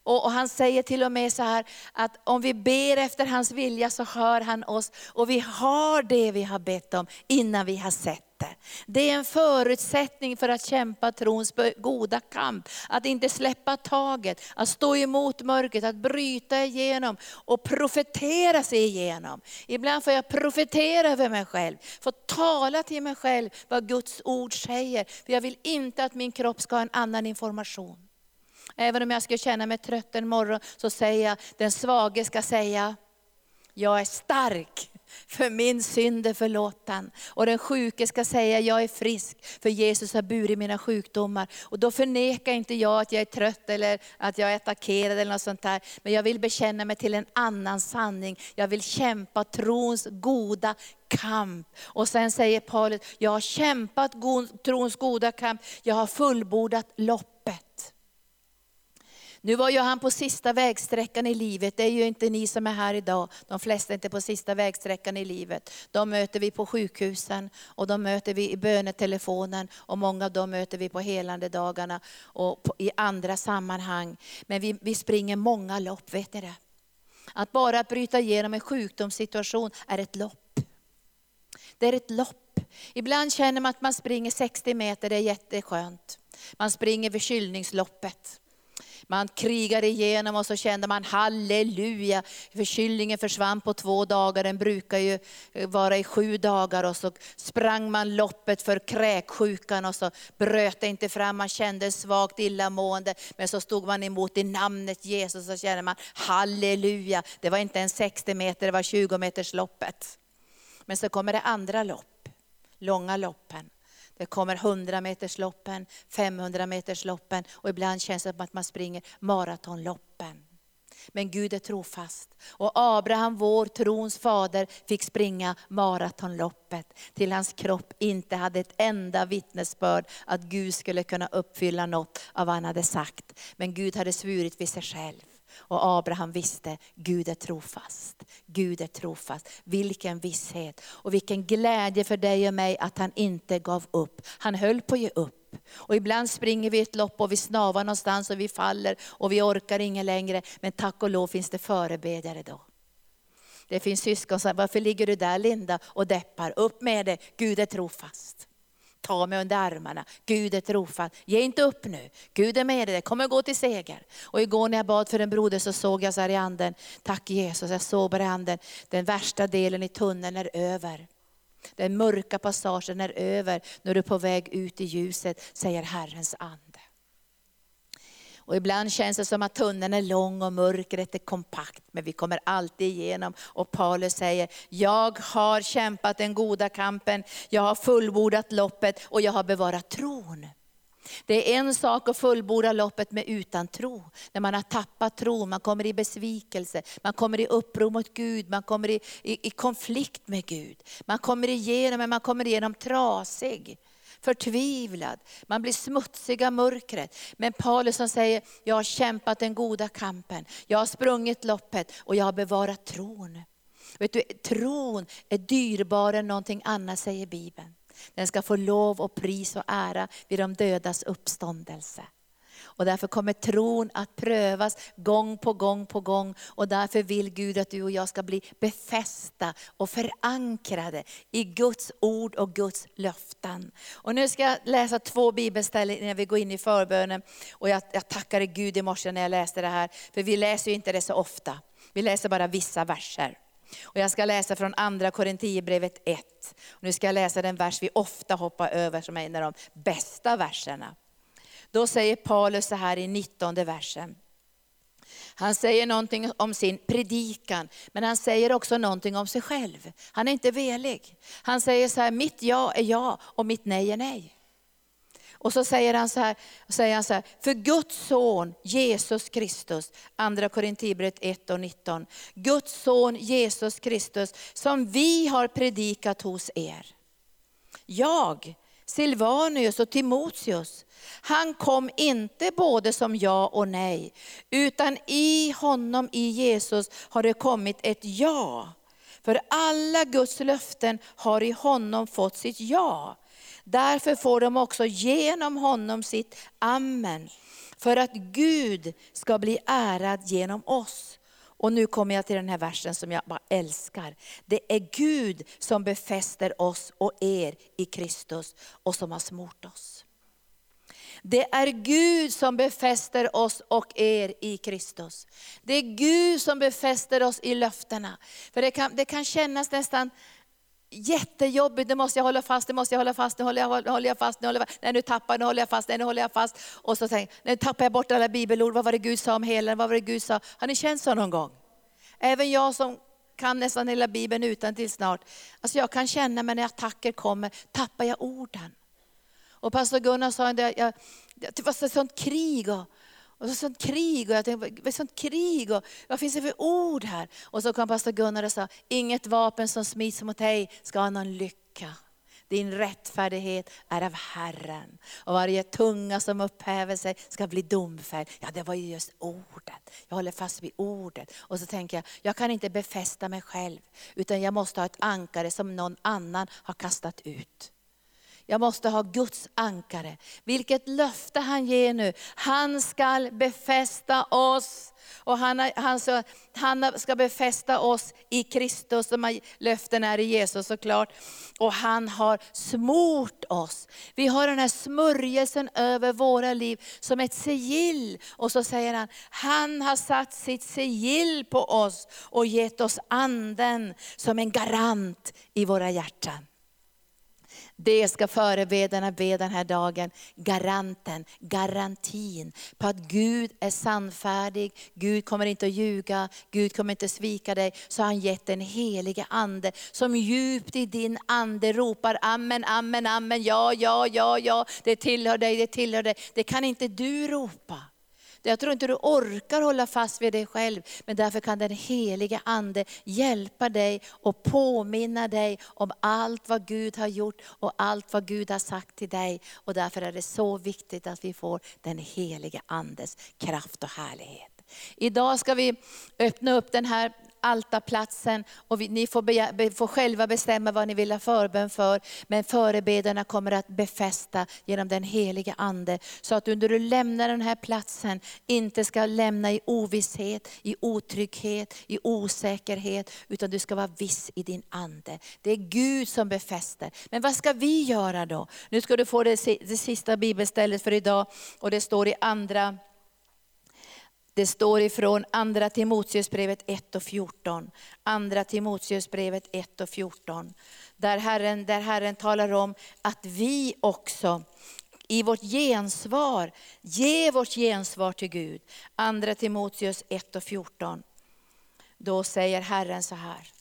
Och, och, han säger till och med så här, att om vi ber efter hans vilja så hör han oss. Och vi har det vi har bett om innan vi har sett det. Det är en förutsättning för att kämpa trons goda kamp. Att inte släppa taget, att stå emot mörkret, att bryta igenom och profetera sig igenom. Ibland får jag profetera över mig själv, få tala till mig själv vad Guds ord säger. För jag vill inte att min kropp ska ha en annan information. Även om jag ska känna mig trött en morgon så säger jag, den svage ska säga, jag är stark för min synd är förlåten. Och den sjuke ska säga, jag är frisk, för Jesus har burit mina sjukdomar. Och då förnekar inte jag att jag är trött eller att jag är attackerad eller något sånt där. Men jag vill bekänna mig till en annan sanning. Jag vill kämpa trons goda kamp. Och sen säger Paulus, jag har kämpat trons goda kamp, jag har fullbordat loppet. Nu var ju han på sista vägsträckan i livet, det är ju inte ni som är här idag. De flesta är inte på sista vägsträckan i livet. De möter vi på sjukhusen och de möter vi i bönetelefonen och många av dem möter vi på helande dagarna och på, i andra sammanhang. Men vi, vi springer många lopp, vet ni det? Att bara bryta igenom en sjukdomssituation är ett lopp. Det är ett lopp. Ibland känner man att man springer 60 meter, det är jätteskönt. Man springer förkylningsloppet. Man krigade igenom och så kände man halleluja, förkylningen försvann på två dagar, den brukar ju vara i sju dagar. Och så sprang man loppet för kräksjukan och så bröt det inte fram, man kände svagt illamående. Men så stod man emot i namnet Jesus och så kände man halleluja. Det var inte en 60 meter, det var 20 meters loppet. Men så kommer det andra lopp. långa loppen. Det kommer 100-metersloppen, 500-metersloppen och ibland känns det som att man springer maratonloppen. Men Gud är trofast. Och Abraham, vår trons fader, fick springa maratonloppet till hans kropp inte hade ett enda vittnesbörd att Gud skulle kunna uppfylla något av vad han hade sagt. Men Gud hade svurit vid sig själv. Och Abraham visste, Gud är trofast. Gud är trofast. Vilken visshet och vilken glädje för dig och mig att han inte gav upp. Han höll på att ge upp. Och ibland springer vi ett lopp och vi snavar någonstans och vi faller och vi orkar inget längre. Men tack och lov finns det förebedjare då. Det finns syskon som säger, varför ligger du där Linda och deppar? Upp med dig, Gud är trofast. Ta mig under armarna, Gud är trofast. Ge inte upp nu, Gud är med dig, det kommer gå till seger. Och igår när jag bad för en broder så såg jag så här i anden, tack Jesus, jag såg bara i anden, den värsta delen i tunneln är över. Den mörka passagen är över, nu är du på väg ut i ljuset, säger Herrens ande. Och ibland känns det som att tunneln är lång och mörkret är kompakt, men vi kommer alltid igenom. Och Paulus säger, jag har kämpat den goda kampen, jag har fullbordat loppet och jag har bevarat tron. Det är en sak att fullborda loppet med utan tro. När man har tappat tro, man kommer i besvikelse, man kommer i uppror mot Gud, man kommer i, i, i konflikt med Gud. Man kommer igenom, men man kommer igenom trasig förtvivlad, man blir smutsig av mörkret. Men Paulus som säger, jag har kämpat den goda kampen, jag har sprungit loppet och jag har bevarat tron. Vet du, tron är dyrbarare än någonting annat säger Bibeln. Den ska få lov och pris och ära vid de dödas uppståndelse. Och därför kommer tron att prövas gång på gång på gång. Och därför vill Gud att du och jag ska bli befästa och förankrade i Guds ord och Guds löften. Och nu ska jag läsa två bibelställen innan vi går in i förbönen. Och jag, jag tackade Gud i morse när jag läste det här, för vi läser ju inte det så ofta. Vi läser bara vissa verser. Och jag ska läsa från andra Korinthierbrevet 1. nu ska jag läsa den vers vi ofta hoppar över som är en av de bästa verserna. Då säger Paulus så här i 19 versen. Han säger någonting om sin predikan, men han säger också någonting om sig själv. Han är inte velig. Han säger så här, mitt ja är ja och mitt nej är nej. Och så säger han så här, säger han så här för Guds son Jesus Kristus, andra Korintierbrevet 1 och 19. Guds son Jesus Kristus som vi har predikat hos er. Jag, Silvanus och Timoteus, han kom inte både som ja och nej, utan i honom, i Jesus, har det kommit ett ja. För alla Guds löften har i honom fått sitt ja. Därför får de också genom honom sitt amen. För att Gud ska bli ärad genom oss. Och nu kommer jag till den här versen som jag bara älskar. Det är Gud som befäster oss och er i Kristus och som har smort oss. Det är Gud som befäster oss och er i Kristus. Det är Gud som befäster oss i löftena. För det kan, det kan kännas nästan jättejobbigt, nu måste jag hålla fast, nu måste jag hålla fast, nu håller jag, nu håller jag fast, nu håller jag fast, nej nu tappar jag, nu håller jag fast, nej nu håller jag fast. Och så tänker jag, nu tappar jag bort alla bibelord, vad var det Gud sa om helen, vad var det Gud sa? Har ni känt så någon gång? Även jag som kan nästan hela bibeln utan till snart. Alltså jag kan känna, mig när attacker kommer, tappar jag orden. Och pastor Gunnar sa att jag, det var ett sånt krig. Och, och så sånt krig, och jag tänkte, vad är sånt krig? Och, vad finns det för ord här? Och så kom pastor Gunnar och sa, inget vapen som smids mot dig ska ha någon lycka. Din rättfärdighet är av Herren. Och varje tunga som upphäver sig ska bli domfälld. Ja, det var ju just ordet. Jag håller fast vid ordet. Och så tänker jag, jag kan inte befästa mig själv. Utan jag måste ha ett ankare som någon annan har kastat ut. Jag måste ha Guds ankare. Vilket löfte han ger nu. Han ska befästa oss. Och han, han, så, han ska befästa oss i Kristus, som löften är i Jesus såklart. Och han har smort oss. Vi har den här smörjelsen över våra liv som ett sigill. Och så säger han, han har satt sitt sigill på oss och gett oss anden som en garant i våra hjärtan. Det ska förebedjarna be den här dagen. Garanten, garantin på att Gud är sannfärdig, Gud kommer inte att ljuga, Gud kommer inte att svika dig. Så har han gett den helige Ande som djupt i din ande ropar amen, amen, amen, ja, ja, ja, ja, det tillhör dig, det tillhör dig. Det kan inte du ropa. Jag tror inte du orkar hålla fast vid dig själv, men därför kan den helige Ande hjälpa dig och påminna dig om allt vad Gud har gjort och allt vad Gud har sagt till dig. Och därför är det så viktigt att vi får den helige Andes kraft och härlighet. Idag ska vi öppna upp den här altarplatsen och vi, ni får, be, får själva bestämma vad ni vill ha förbön för. Men förebedjarna kommer att befästa genom den heliga Ande. Så att under du lämnar den här platsen, inte ska lämna i ovisshet, i otrygghet, i osäkerhet. Utan du ska vara viss i din ande. Det är Gud som befäster. Men vad ska vi göra då? Nu ska du få det, det sista bibelstället för idag. Och det står i andra det står ifrån Andra Timoteusbrevet 1 och 14. Andra Timoteusbrevet 1 och 14. Där Herren, där Herren talar om att vi också i vårt gensvar, ge vårt gensvar till Gud. Andra Timoteus 1 och 14. Då säger Herren så här.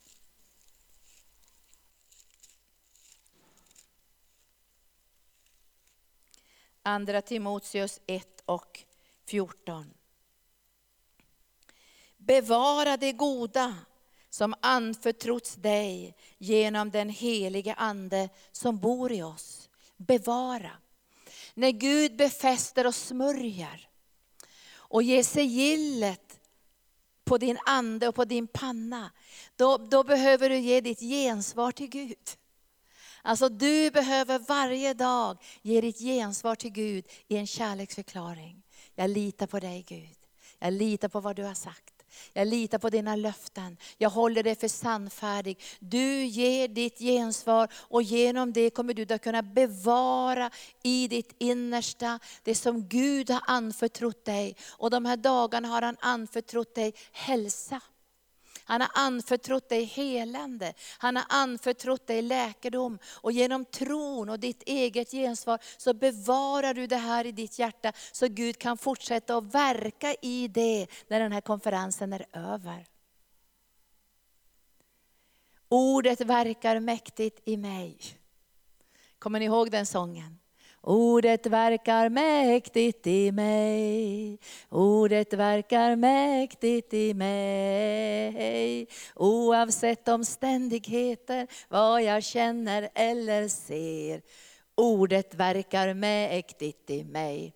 Andra Timoteus 1 och 14. Bevara det goda som anförtrotts dig genom den helige Ande som bor i oss. Bevara. När Gud befäster och smörjer och ger sigillet på din ande och på din panna, då, då behöver du ge ditt gensvar till Gud. Alltså du behöver varje dag ge ditt gensvar till Gud i en kärleksförklaring. Jag litar på dig Gud. Jag litar på vad du har sagt. Jag litar på dina löften. Jag håller dig för sannfärdig. Du ger ditt gensvar och genom det kommer du att kunna bevara i ditt innersta det som Gud har anförtrott dig. Och de här dagarna har han anförtrott dig hälsa. Han har anförtrott dig helande. Han har anförtrott dig läkedom. Och genom tron och ditt eget gensvar så bevarar du det här i ditt hjärta. Så Gud kan fortsätta att verka i det när den här konferensen är över. Ordet verkar mäktigt i mig. Kommer ni ihåg den sången? Ordet verkar mäktigt i mig. Ordet verkar mäktigt i mig. Oavsett omständigheter, vad jag känner eller ser. Ordet verkar mäktigt i mig.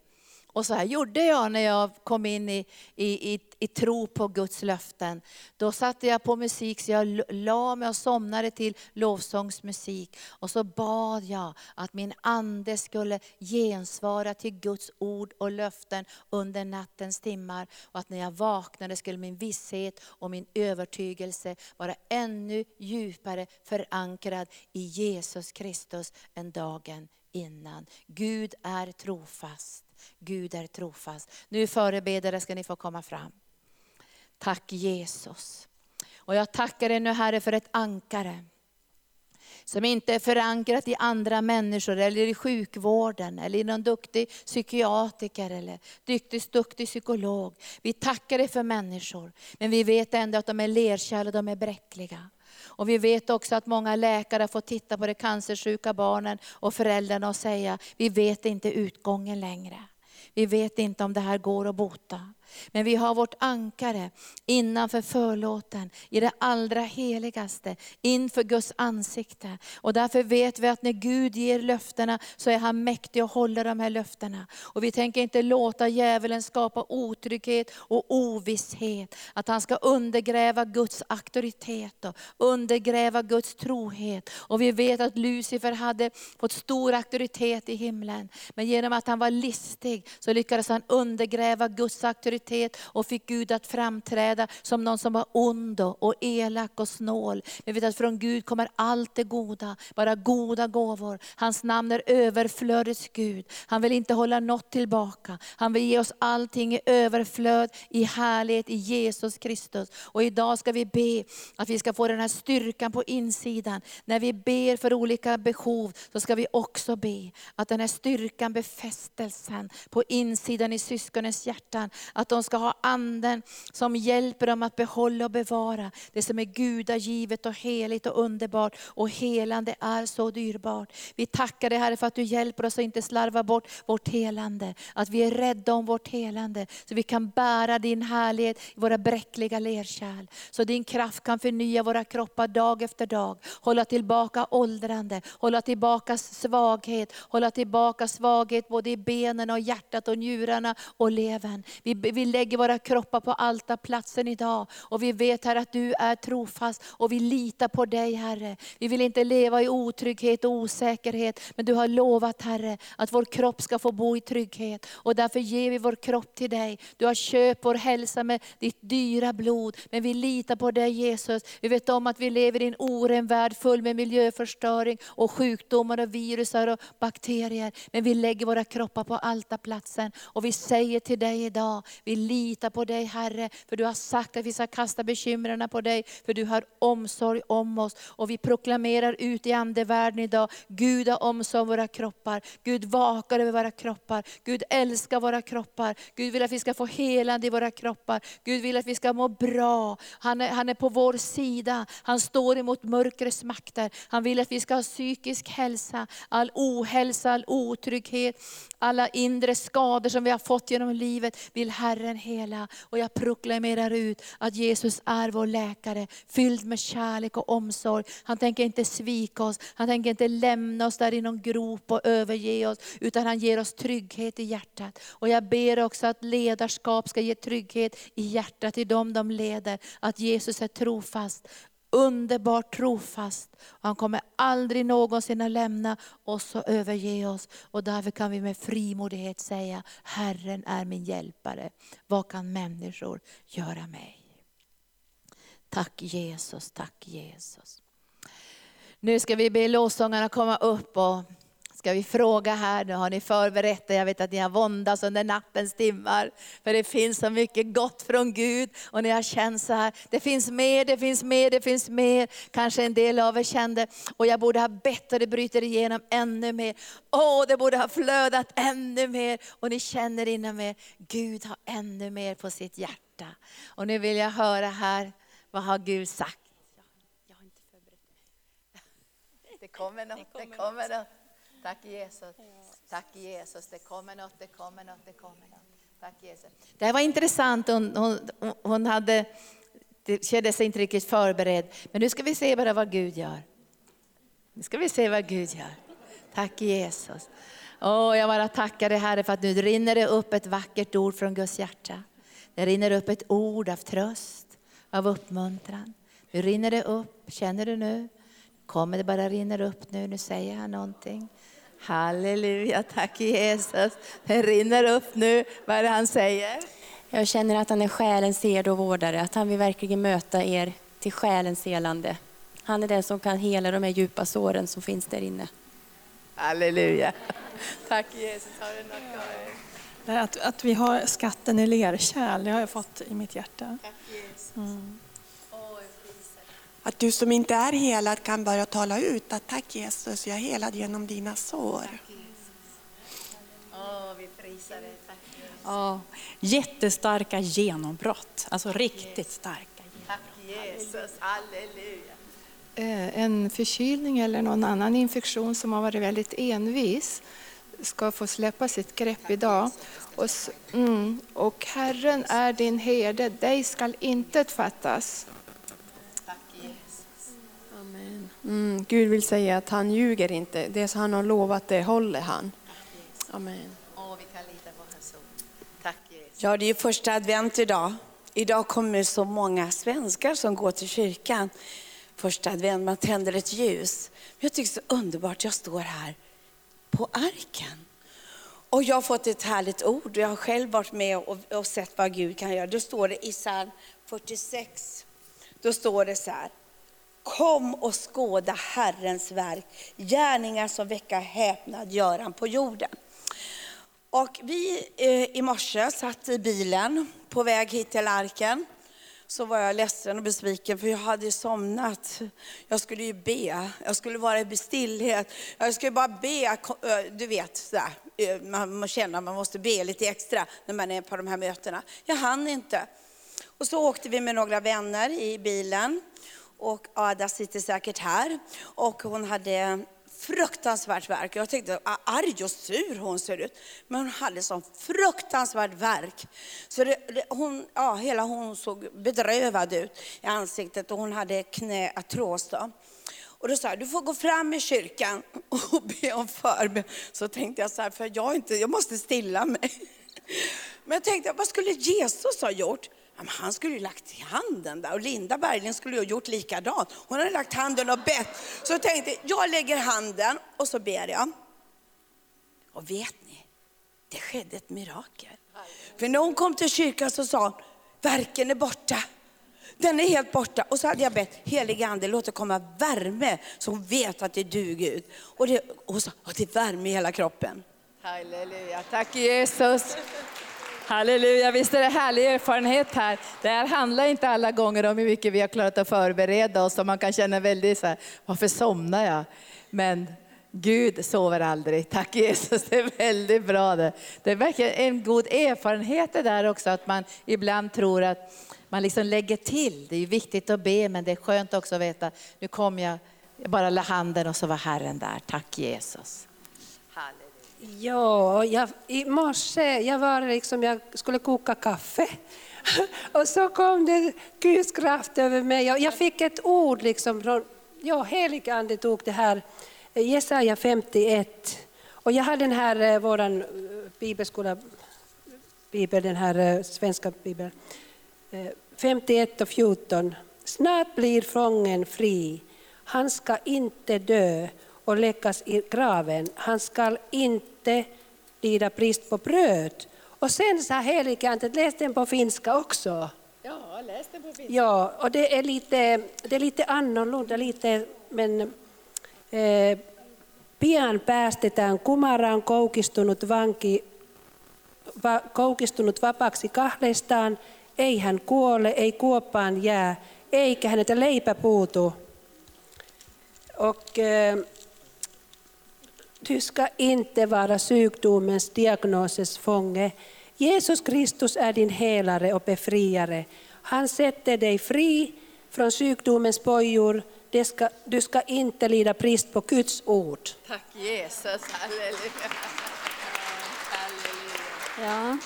Och så här gjorde jag när jag kom in i, i, i, i tro på Guds löften. Då satte jag på musik så jag la mig och somnade till lovsångsmusik. Och så bad jag att min ande skulle gensvara till Guds ord och löften under nattens timmar. Och att när jag vaknade skulle min visshet och min övertygelse vara ännu djupare förankrad i Jesus Kristus än dagen innan. Gud är trofast. Gud är trofast. Nu förebedjare ska ni få komma fram. Tack Jesus. Och jag tackar dig nu Herre för ett ankare. Som inte är förankrat i andra människor, eller i sjukvården, eller i någon duktig psykiatriker, eller duktig, duktig psykolog. Vi tackar dig för människor, men vi vet ändå att de är lerkärl och de är bräckliga. Och vi vet också att många läkare har fått titta på de cancersjuka barnen och föräldrarna och säga, vi vet inte utgången längre. Vi vet inte om det här går att bota. Men vi har vårt ankare innanför förlåten, i det allra heligaste, inför Guds ansikte. Och därför vet vi att när Gud ger löftena så är han mäktig att hålla de här löftena. Och vi tänker inte låta djävulen skapa otrygghet och ovisshet. Att han ska undergräva Guds auktoritet och undergräva Guds trohet. Och vi vet att Lucifer hade fått stor auktoritet i himlen. Men genom att han var listig så lyckades han undergräva Guds auktoritet och fick Gud att framträda som någon som var ond och och elak och snål. Vi vet att från Gud kommer allt det goda, bara goda gåvor. Hans namn är överflödets Gud. Han vill inte hålla något tillbaka. Han vill ge oss allting i överflöd, i härlighet i Jesus Kristus. Och idag ska vi be att vi ska få den här styrkan på insidan. När vi ber för olika behov så ska vi också be att den här styrkan, befästelsen på insidan i syskonens hjärtan, att de ska ha anden som hjälper dem att behålla och bevara det som är gudagivet och heligt och underbart och helande är så dyrbart. Vi tackar dig Herre för att du hjälper oss att inte slarva bort vårt helande. Att vi är rädda om vårt helande så vi kan bära din härlighet i våra bräckliga lerkärl. Så din kraft kan förnya våra kroppar dag efter dag. Hålla tillbaka åldrande, hålla tillbaka svaghet, hålla tillbaka svaghet både i benen och hjärtat och njurarna och levern. Vi, vi vi lägger våra kroppar på altarplatsen idag och vi vet Herre att du är trofast och vi litar på dig Herre. Vi vill inte leva i otrygghet och osäkerhet, men du har lovat Herre att vår kropp ska få bo i trygghet. Och därför ger vi vår kropp till dig. Du har köpt vår hälsa med ditt dyra blod, men vi litar på dig Jesus. Vi vet om att vi lever i en oren värld full med miljöförstöring och sjukdomar och virusar och bakterier. Men vi lägger våra kroppar på altarplatsen och vi säger till dig idag, vi litar på dig Herre, för du har sagt att vi ska kasta bekymren på dig, för du har omsorg om oss. Och vi proklamerar ut i andevärlden idag, Gud har omsorg om våra kroppar. Gud vakar över våra kroppar. Gud älskar våra kroppar. Gud vill att vi ska få helande i våra kroppar. Gud vill att vi ska må bra. Han är, han är på vår sida. Han står emot mörkrets makter. Han vill att vi ska ha psykisk hälsa, all ohälsa, all otrygghet, alla inre skador som vi har fått genom livet vill Herren Herren hela. Och jag proklamerar ut att Jesus är vår läkare, fylld med kärlek och omsorg. Han tänker inte svika oss, han tänker inte lämna oss där i någon grop och överge oss, utan han ger oss trygghet i hjärtat. Och jag ber också att ledarskap ska ge trygghet i hjärtat till dem de leder, att Jesus är trofast underbart trofast. Han kommer aldrig någonsin att lämna oss och överge oss. Och därför kan vi med frimodighet säga, Herren är min hjälpare. Vad kan människor göra mig? Tack Jesus, tack Jesus. Nu ska vi be lovsångarna komma upp och ska vi fråga här, nu har ni förberett er, jag vet att ni har våndats under nattens timmar. För det finns så mycket gott från Gud och ni har känt så här, det finns mer, det finns mer, det finns mer. Kanske en del av er kände, och jag borde ha bett och det bryter igenom ännu mer. Åh, det borde ha flödat ännu mer. Och ni känner inom er, Gud har ännu mer på sitt hjärta. Och nu vill jag höra här, vad har Gud sagt? (laughs) Det kommer något, det kommer något. Tack Jesus. Tack Jesus. Det kommer något, det kommer något, det kommer något. Tack Jesus. Det här var intressant. Hon, hon, hon hade, det kände sig inte riktigt förberedd. Men nu ska vi se bara vad Gud gör. Nu ska vi se vad Gud gör. Tack Jesus. Åh, Oh, jag bara tackar dig Herre för att nu rinner det upp ett vackert ord från Guds hjärta. Det rinner upp ett ord av tröst, av uppmuntran. Nu rinner det upp, känner du nu? Kommer det bara rinner upp nu, nu säger han någonting. Halleluja, tack Jesus. Det rinner upp nu. Vad är det han säger? Jag känner att han är själens herde och vårdare, att han vill verkligen möta er till själens helande. Han är den som kan hela de här djupa såren som finns där inne. Halleluja. (laughs) Tack Jesus. Har du något kvar? Att, att vi har skatten i lerkärl, det har jag fått i mitt hjärta. Tack Jesus. Mm. Att du som inte är helad kan börja tala ut att tack Jesus, jag är helad genom dina sår. Oh, vi prisar dig. Tack Jesus. Ja, jättestarka genombrott, alltså riktigt starka. Tack Jesus, halleluja. Eh, en förkylning eller någon annan infektion som har varit väldigt envis ska få släppa sitt grepp idag. Och, mm, och Herren är din herde, dig skall intet fattas. Mm, Gud vill säga att han ljuger inte. Det som han har lovat, det håller han. Amen. Vi kan lita på hans ord. Tack Jesus. Ja, det är ju första advent idag. Idag kommer så många svenskar som går till kyrkan. Första advent, man tänder ett ljus. Jag tycker det är så underbart, jag står här på arken. Och jag har fått ett härligt ord. Jag har själv varit med och, och sett vad Gud kan göra. Då står det i psalm 46. Då står det så här. Kom och skåda Herrens verk, gärningar som väcker häpnad gör han på jorden. Och vi eh, i morse satt i bilen på väg hit till arken. Så var jag ledsen och besviken för jag hade somnat. Jag skulle ju be, jag skulle vara i stillhet. Jag skulle bara be, du vet, sådär. Man känner att man måste be lite extra när man är på de här mötena. Jag hann inte. Och så åkte vi med några vänner i bilen. Och Ada sitter säkert här. Och hon hade fruktansvärt verk. Jag tänkte, ah, arg och sur hon ser ut. Men hon hade sån fruktansvärt verk. Så det, hon, ja, hela hon såg bedrövad ut i ansiktet och hon hade knäartros. Och då sa jag, du får gå fram i kyrkan och be om förbön. Så tänkte jag så här, för jag, inte, jag måste stilla mig. Men jag tänkte, vad skulle Jesus ha gjort? Han skulle ju lagt handen där och Linda Berglund skulle ju ha gjort likadant. Hon hade lagt handen och bett. Så jag tänkte, jag lägger handen och så ber jag. Och vet ni, det skedde ett mirakel. För när hon kom till kyrkan så sa hon, verken är borta. Den är helt borta. Och så hade jag bett, helige ande låt det komma värme så hon vet att det är du Gud. Och, det, och hon sa, det är värme i hela kroppen. Halleluja, tack Jesus. Halleluja, visst är det härlig erfarenhet här. Det här handlar inte alla gånger om hur mycket vi har klarat att förbereda oss och man kan känna väldigt så här, varför somnar jag? Men Gud sover aldrig. Tack Jesus, det är väldigt bra det. Det är verkligen en god erfarenhet det där också att man ibland tror att man liksom lägger till. Det är viktigt att be men det är skönt också att veta, nu kom jag, jag bara la handen och så var Herren där. Tack Jesus. Ja, jag, i morse jag var liksom, jag skulle koka kaffe (laughs) och så kom det Guds kraft över mig. Jag fick ett ord liksom från, ja, heligande tog det här, Jesaja 51. Och jag har den här, eh, våran eh, bibelskola, bibel, den här eh, svenska bibeln. Eh, 51 och 14. Snart blir fången fri, han ska inte dö och läggas i graven. Han ska inte lida brist på bröd. Och sen sa heligandet, läs den på finska också. Ja, läs den på finska. Ja, och det är lite, det är lite annorlunda, lite, men eh, pian päästetään kumaraan koukistunut vanki, va, koukistunut vapaaksi kahdestaan, ei hän kuole, ei kuoppaan jää, eikä häneltä leipä puutu. Och, eh, du ska inte vara sjukdomens diagnoses fånge. Jesus Kristus är din helare och befriare. Han sätter dig fri från sjukdomens bojor. Ska, du ska inte lida brist på Guds ord. Tack Jesus, halleluja. Ja.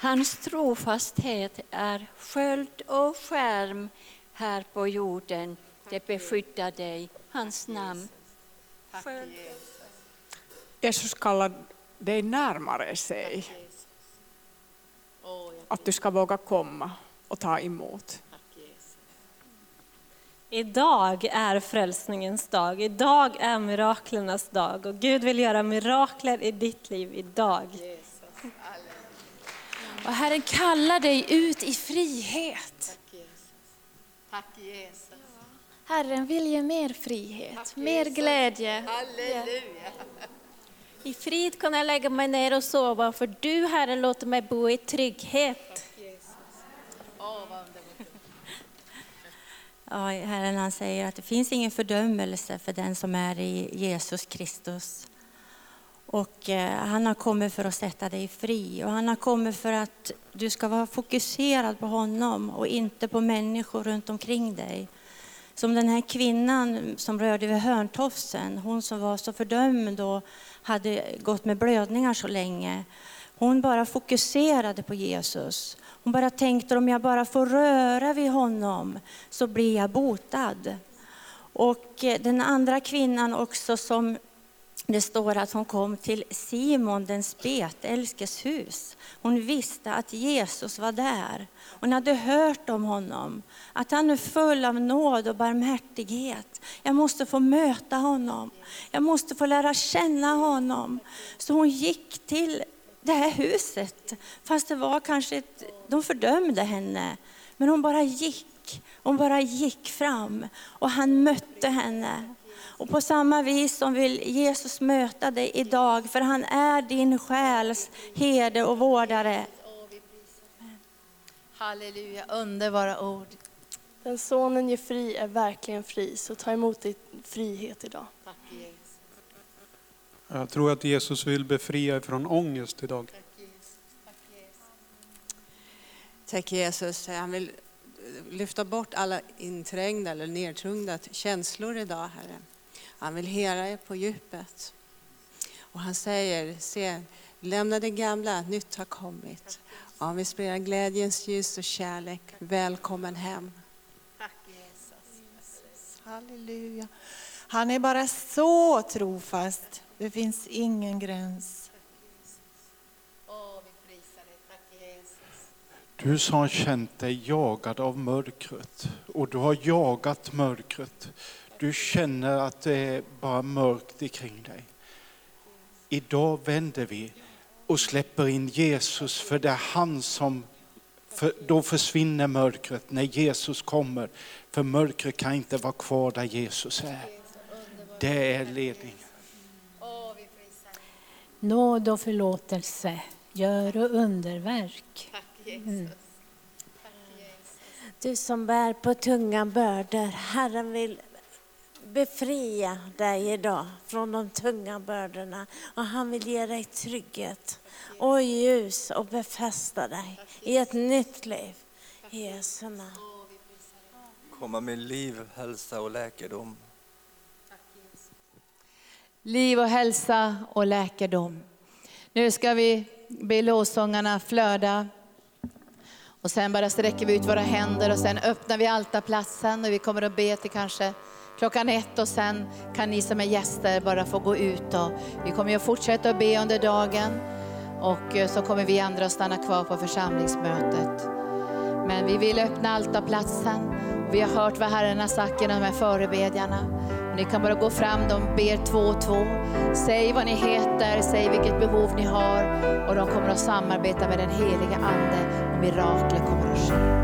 Hans trofasthet är sköld och skärm här på jorden. Det beskyddar dig, hans namn. Sköld. Jesus kallar dig närmare sig. Att du ska våga komma och ta emot. Idag är frälsningens dag, idag är miraklernas dag och Gud vill göra mirakler i ditt liv idag. Och Herren kallar dig ut i frihet. Tack Jesus. Herren vill ge mer frihet, mer glädje. Halleluja. I frid kan jag lägga mig ner och sova, för du, Herre, låter mig bo i trygghet. Ja, Herren han säger att det finns ingen fördömelse för den som är i Jesus Kristus. Och eh, han har kommit för att sätta dig fri och han har kommit för att du ska vara fokuserad på honom och inte på människor runt omkring dig. Som den här kvinnan som rörde vid hörntofsen, hon som var så fördömd och hade gått med blödningar så länge. Hon bara fokuserade på Jesus. Hon bara tänkte om jag bara får röra vid honom så blir jag botad. Och eh, den andra kvinnan också som det står att hon kom till Simon den spetälskes hus. Hon visste att Jesus var där. Hon hade hört om honom, att han är full av nåd och barmhärtighet. Jag måste få möta honom. Jag måste få lära känna honom. Så hon gick till det här huset, fast det var kanske ett, de fördömde henne. Men hon bara gick, hon bara gick fram och han mötte henne. Och på samma vis som vill Jesus möta dig idag, för han är din själs herde och vårdare. Halleluja, underbara ord. Den sonen ger fri är verkligen fri, så ta emot din frihet idag. Jag tror att Jesus vill befria från ångest idag. Tack Jesus. Han vill lyfta bort alla inträngda eller nedtungna känslor idag, Herre. Han vill hela er på djupet. Och han säger, se, lämna det gamla, nytt har kommit. Och han vill sprida glädjens ljus och kärlek. Välkommen hem. Tack Jesus. Halleluja. Han är bara så trofast. Det finns ingen gräns. Du som har känt dig jagad av mörkret och du har jagat mörkret. Du känner att det är bara mörkt ikring dig. Idag vänder vi och släpper in Jesus för det är han som, för då försvinner mörkret när Jesus kommer. För mörkret kan inte vara kvar där Jesus är. Det är ledning. Nåd och förlåtelse gör och underverk. Mm. Du som bär på tunga bördor, Herren vill befria dig idag från de tunga bördorna och han vill ge dig trygghet och ljus och befästa dig i ett nytt liv. I Jesu namn. Komma med liv, hälsa och läkedom. Liv och hälsa och läkedom. Nu ska vi be lovsångarna flöda. Och sen bara sträcker vi ut våra händer och sen öppnar vi altarplatsen och vi kommer att be till kanske klockan ett och sen kan ni som är gäster bara få gå ut. Och vi kommer att fortsätta att be under dagen och eh, så kommer vi andra att stanna kvar på församlingsmötet. Men vi vill öppna altarplatsen. Vi har hört vad Herren har sagt genom de här förebedjarna. Ni kan bara gå fram, de ber två och två. Säg vad ni heter, säg vilket behov ni har och de kommer att samarbeta med den heliga Ande och mirakler kommer att ske.